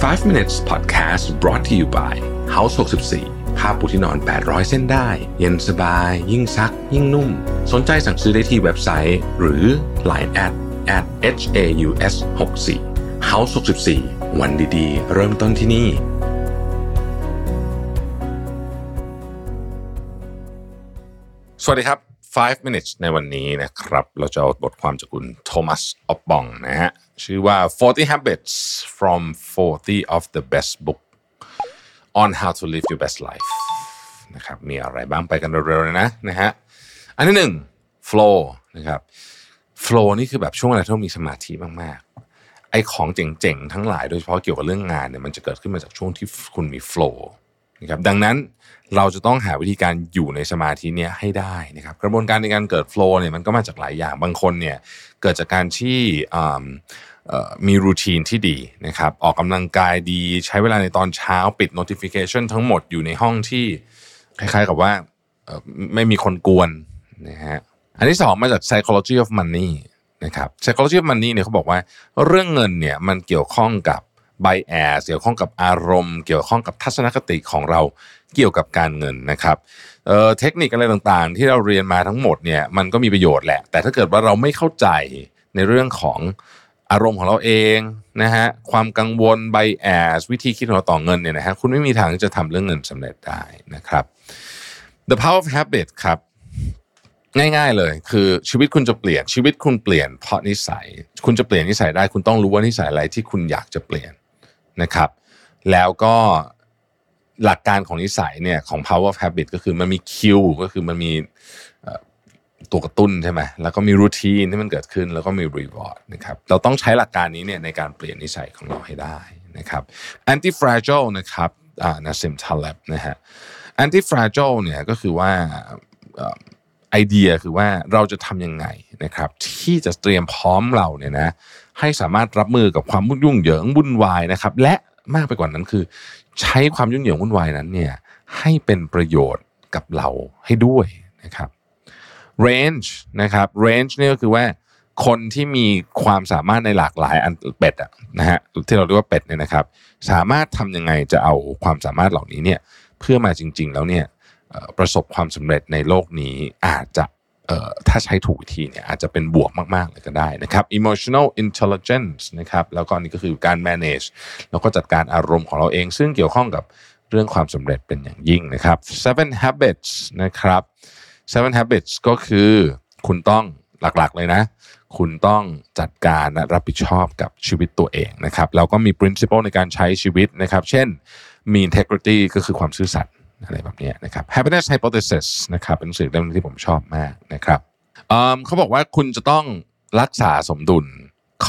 5 minutes podcast brought to you by House 64ผ้าปูที่นอน 800 เส้นได้ เย็นสบาย ยิ่งซัก ยิ่งนุ่ม สนใจสั่งซื้อได้ที่เว็บไซต์ หรือ Line at at h a u s 6 4 House 64วันดีๆ เริ่มต้นที่นี่สวัสดีครับ 5 minutes ในวันนี้นะครับ เราจะเอาบทความจากคุณโทมัสออบบองนะฮะ ชื่อว่า 40 habits from 40 of the best book on how to live your best life นะครับ มีอะไรบ้างไปกันเร็วๆเลยนะนะฮะ อันที่หนึ่ง flow นะครับ flow นี่คือแบบช่วงเวลาที่เรามีสมาธิมากๆ ไอ้ของเจ๋งๆ ทั้งหลายโดยเฉพาะเกี่ยวกับเรื่องงานเนี่ยมันจะเกิดขึ้นมาจากช่วงที่คุณมี flow นะครับดังนั้นเราจะต้องหาวิธีการอยู่ในสมาธิเนี้ยให้ได้นะครับกระบวนการในการเกิด flow เนี่ยมันก็มาจากหลายอย่างบางคนเนี่ยเกิดจากการที่มีรูทีนที่ดีนะครับออกกำลังกายดีใช้เวลาในตอนเช้าปิด notification ทั้งหมดอยู่ในห้องที่คล้ายๆกับว่าไม่มีคนกวนนะฮะอันที่สองมาจาก psychology of money นะครับ psychology of money เนี่ยเขาบอกว่าเรื่องเงินเนี่ยมันเกี่ยวข้องกับ bias เกี่ยวข้องกับอารมณ์ เกี่ยวข้องกับทัศนคติของเราเกี่ยวกับการเงินนะครับเเทคนิคอะไรต่างๆ ที่เราเรียนมาทั้งหมดเนี่ยมันก็มีประโยชน์แหละ แต่ถ้าเกิดว่าเราไม่เข้าใจในเรื่องของอารมณ์ของเราเองนะฮะความกังวล bias วิธีคิดของเราต่อเงินเนี่ยนะฮะคุณไม่มีทางที่จะทำเรื่องเงินสำเร็จได้นะครับ The power of habit ครับง่ายๆเลยคือชีวิตคุณจะเปลี่ยนชีวิตคุณเปลี่ยนเพราะนิสัย คุณจะเปลี่ยนนิสัยได้คุณต้องรู้ว่านิสัยอะไรที่คุณอยากจะเปลี่ยน นะครับ แล้วก็หลักการของนิสัยเนี่ยของ power of habit ก็คือมันมีคิวก็คือมันมีตัวกระตุ้นใช่ไหมแล้วก็มีรูทีนที่มันเกิดขึ้น แล้วก็มีรีวอร์ดนะครับ เราต้องใช้หลักการนี้เนี่ยในการเปลี่ยนนิสัยของเราให้ได้นะครับ anti fragile นะครับอ่านาซิมทาเลบนะฮะ anti fragile เนี่ยก็คือว่าไอเดียคือว่าเราจะทำยังไง นะครับที่จะเตรียมพร้อมเราเนี่ยนะให้สามารถรับมือกับความยุ่งเหยิงวุ่นวายนะครับ และมากไปกว่านั้นคือ ใช้ความยุ่งเหยิงวุ่นวายนั้นเนี่ยให้เป็นประโยชน์กับเราให้ด้วยนะครับ range นะครับ range นี่ก็คือว่าคนที่มีความสามารถในหลากหลายอันเป็ดอะนะฮะที่เราเรียกว่าเป็ดเนี่ยนะครับ สามารถทำยังไงจะเอาความสามารถเหล่านี้เนี่ยเพื่อมาจริง ๆ แล้วเนี่ยประสบความสำเร็จในโลกนี้อาจจะ ถ้าใช้ถูกวิธีเนี่ยอาจจะเป็นบวกมากๆเลยก็ได้นะครับ emotional intelligence นะครับแล้วก็นนี้ก็คือการ manage แล้วก็จัดการอารมณ์ของเราเอง ซึ่งเกี่ยวข้องกับเรื่องความสำเร็จเป็นอย่างยิ่งนะครับ seven habits นะครับ seven habits ก็คือคุณต้องหลักๆเลยนะ คุณต้องจัดการและรับผิดชอบกับชีวิตตัวเองนะครับแล้วก็มี principle ในการใช้ชีวิตนะครับ เช่นมี integrity ก็คือความซื่อสัตย์ อะไรแบบนี้นะครับ happiness hypothesis นะครับเป็นหนังสือเล่มที่ผมชอบมากนะครับเเขาบอกว่าคุณจะต้องรักษาสมดุล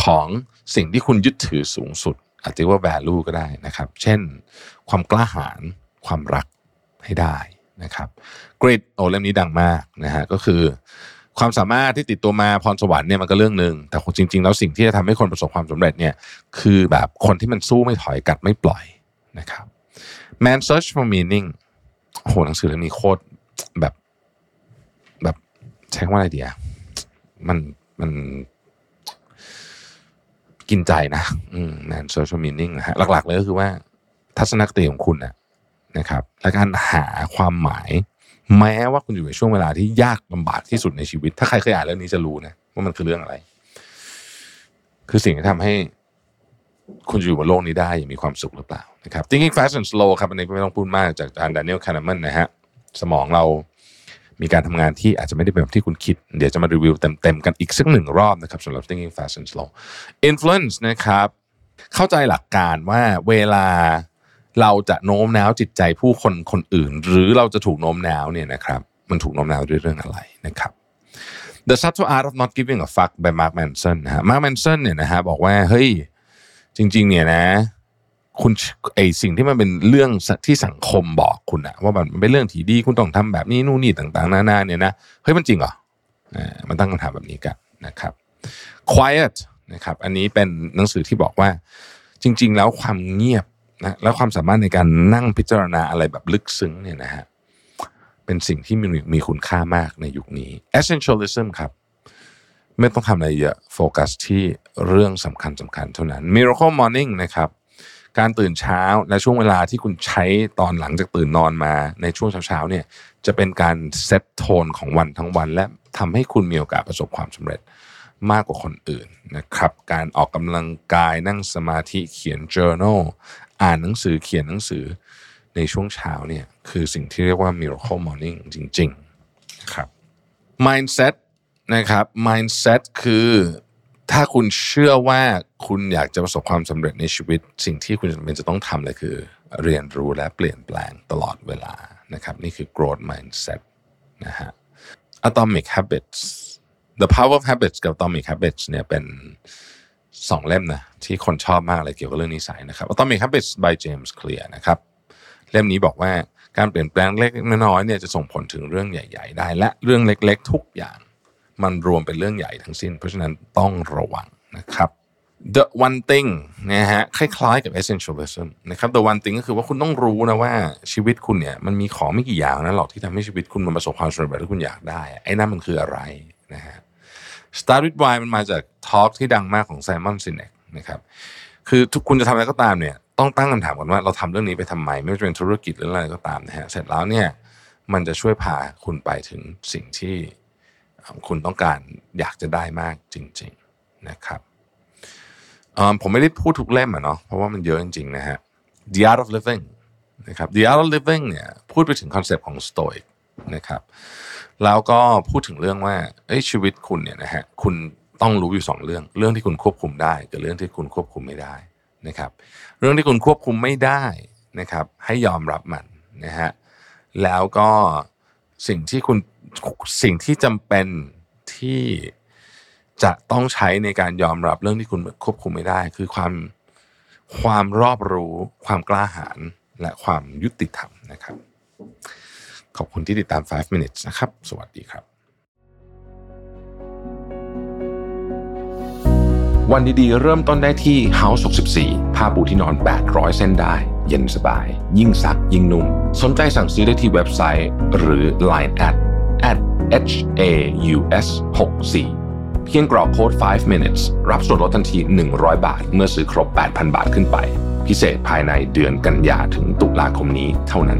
ของสิ่งที่คุณยึดถือสูงสุด อาจจะว่า value ก็ได้นะครับ เช่น ความกล้าหาญความรักให้ได้นะครับกริดโอเล่มนี้ดังมากนะฮะก็คือความสามารถที่ติดตัวมาพรสวรรค์เนี่ยมันก็เรื่องหนึ่งแต่จริง ๆ แล้วสิ่งที่จะทำให้คนประสบความสำเร็จเนี่ยคือแบบคนที่มันสู้ไม่ถอยกัดไม่ปล่อยนะครับ Man Search for Meaning โหหนังสือเล่มนี้โคตรแบบ แบบใช้คำว่าอะไรเดีอะมันมันกินใจนะอืม Man Search for Meaning นะฮะหลัก ๆ เลยก็คือว่า ทัศนคติของคุณนะนะครับ และการหาความหมาย แม้ว่าคุณอยู่ในช่วงเวลาที่ยากลำบากที่สุดในชีวิต ถ้าใครเคยอ่านเรื่องนี้จะรู้นะว่ามันคือเรื่องอะไร คือสิ่งที่ทำให้ คุณอยู่บนโลกนี้ได้อย่างมีความสุขหรือเปล่านะครับ Thinking Fast and Slow ครับอันนี้ไม่ต้องพูดมากจากอาจารย์ Daniel Kahneman นะฮะสมองเรามีการทำงานที่อาจจะไม่ได้เป็นแบบที่คุณคิด เดี๋ยวจะมารีวิวเต็มๆกันอีกสักหนึ่งรอบนะครับสำหรับ Thinking Fast and Slow Influence นะครับ เข้าใจหลักการว่าเวลาเราจะโน้มน้าวจิตใจผู้คนคนอื่น หรือเราจะถูกโน้มน้าวเนี่ยนะครับมันถูกโน้มน้าวด้วยเรื่องอะไรนะครับ The Subtle Art of Not Giving a Fuck by Mark Manson นะฮะ Mark Manson เนี่ยนะฮะบอกว่าเฮ้ย จริง ๆ เนี่ยนะ คุณไอสิ่งที่มันเป็นเรื่องที่สังคมบอกคุณอะว่ามันเป็นเรื่องที่ดีคุณต้องทำแบบนี้นู่นนี่ต่างๆนานาเนี่ยนะเฮ้ยมันจริงเหรออ่ามันตั้งคำถามแบบนี้กันนะครับ Quiet นะครับ อันนี้เป็นหนังสือที่บอกว่า จริง ๆ แล้วความเงียบนะแล้วความสามารถในการนั่งพิจารณาอะไรแบบลึกซึ้งเนี่ยนะฮะเป็นสิ่งที่มีมีคุณค่ามากในยุคนี้ essentialism ครับ ไม่ต้องทำอะไรเยอะโฟกัสที่เรื่องสำคัญสำคัญเท่านั้น miracle morning นะครับการตื่นเช้าและช่วงเวลาที่คุณใช้ตอนหลังจากตื่นนอนมาในช่วงเช้าๆเนี่ยจะเป็นการเซตโทนของวันทั้งวัน และทำให้คุณมีโอกาสประสบความสำเร็จมากกว่าคนอื่นนะครับการออกกำลังกายนั่งสมาธิเขียน journal อ่านหนังสือเขียนหนังสือในช่วงเช้าเนี่ยคือสิ่งที่เรียกว่า miracle morning จริงๆนะครับ mindset นะครับ mindset คือถ้าคุณเชื่อว่าคุณอยากจะประสบความสำเร็จในชีวิต สิ่งที่คุณจำเป็นจะต้องทำเลยคือ เรียนรู้และเปลี่ยนแปลงตลอดเวลานะครับ นี่คือ growth mindset นะฮะ atomic habits the power of habits กับ atomic habits เนี่ยเป็นสองเล่มนะที่คนชอบมากเลยเกี่ยวกับเรื่องนิสัยนะครับ atomic habits by James Clear นะครับ เล่มนี้บอกว่าการเปลี่ยนแปลงเล็กน้อยเนี่ยจะส่งผลถึงเรื่องใหญ่ ๆ ได้ และเรื่องเล็ก ๆ ทุกอย่าง มันรวมเป็นเรื่องใหญ่ทั้งสิ้น เพราะฉะนั้นต้องระวังนะครับ the one thing นะฮะคล้ายๆกับ essentialism นะครับ the one thing ก็คือว่าคุณต้องรู้นะว่าชีวิตคุณเนี่ยมันมีของไม่กี่อย่างนะหรอกที่ทำให้ชีวิตคุณมันประสบความสำเร็จที่คุณอยากได้ ไอ้นั่นมันคืออะไรนะฮะ Start with Why มันมาจาก talk ที่ดังมากของ Simon Sinek นะครับคือทุกคุณจะทำอะไรก็ตามเนี่ยต้องตั้งคำถามก่อนว่าเราทำเรื่องนี้ไปทำไม ไม่ว่าจะเป็นธุรกิจหรืออะไรก็ตามนะฮะเสร็จแล้วเนี่ยมันจะช่วยพาคุณไปถึงสิ่งที่ คุณต้องการอยากจะได้มากจริง ๆนะครับผมไม่ได้พูดทุกเล่มอะเนาะเพราะว่ามันเยอะจริงๆนะฮะ The Art of Living นะครับ The Art of Living เนี่ยพูดไปถึงคอนเซปต์ของ Stoic นะครับแล้วก็พูดถึงเรื่องว่าชีวิตคุณเนี่ยนะฮะคุณต้องรู้อยู่สองเรื่อง เรื่องที่คุณควบคุมได้กับเรื่องที่คุณควบคุมไม่ได้นะครับเรื่องที่คุณควบคุมไม่ได้นะครับให้ยอมรับมันนะฮะแล้วก็สิ่งที่คุณ สิ่งที่จำเป็นที่จะต้องใช้ในการยอมรับเรื่องที่คุณควบคุมไม่ได้ คือความความรอบรู้ความกล้าหาญและความยุติธรรมนะครับ ขอบคุณที่ติดตาม 5 minutes นะครับ สวัสดีครับ วันดีๆ เริ่มต้นได้ที่ House 64 ผ้าปูที่นอน 800 เส้นได้ เย็นสบาย ยิ่งซักยิ่งนุ่ม สนใจสั่งซื้อได้ที่เว็บไซต์ หรือ Line at h a u s 64เพียงกรอกโค้ด 5 minutes รับส่วนลดทันที 100 บาท เมื่อซื้อครบ 8,000 บาทขึ้นไป พิเศษภายในเดือนกันยาถึงตุลาคมนี้เท่านั้น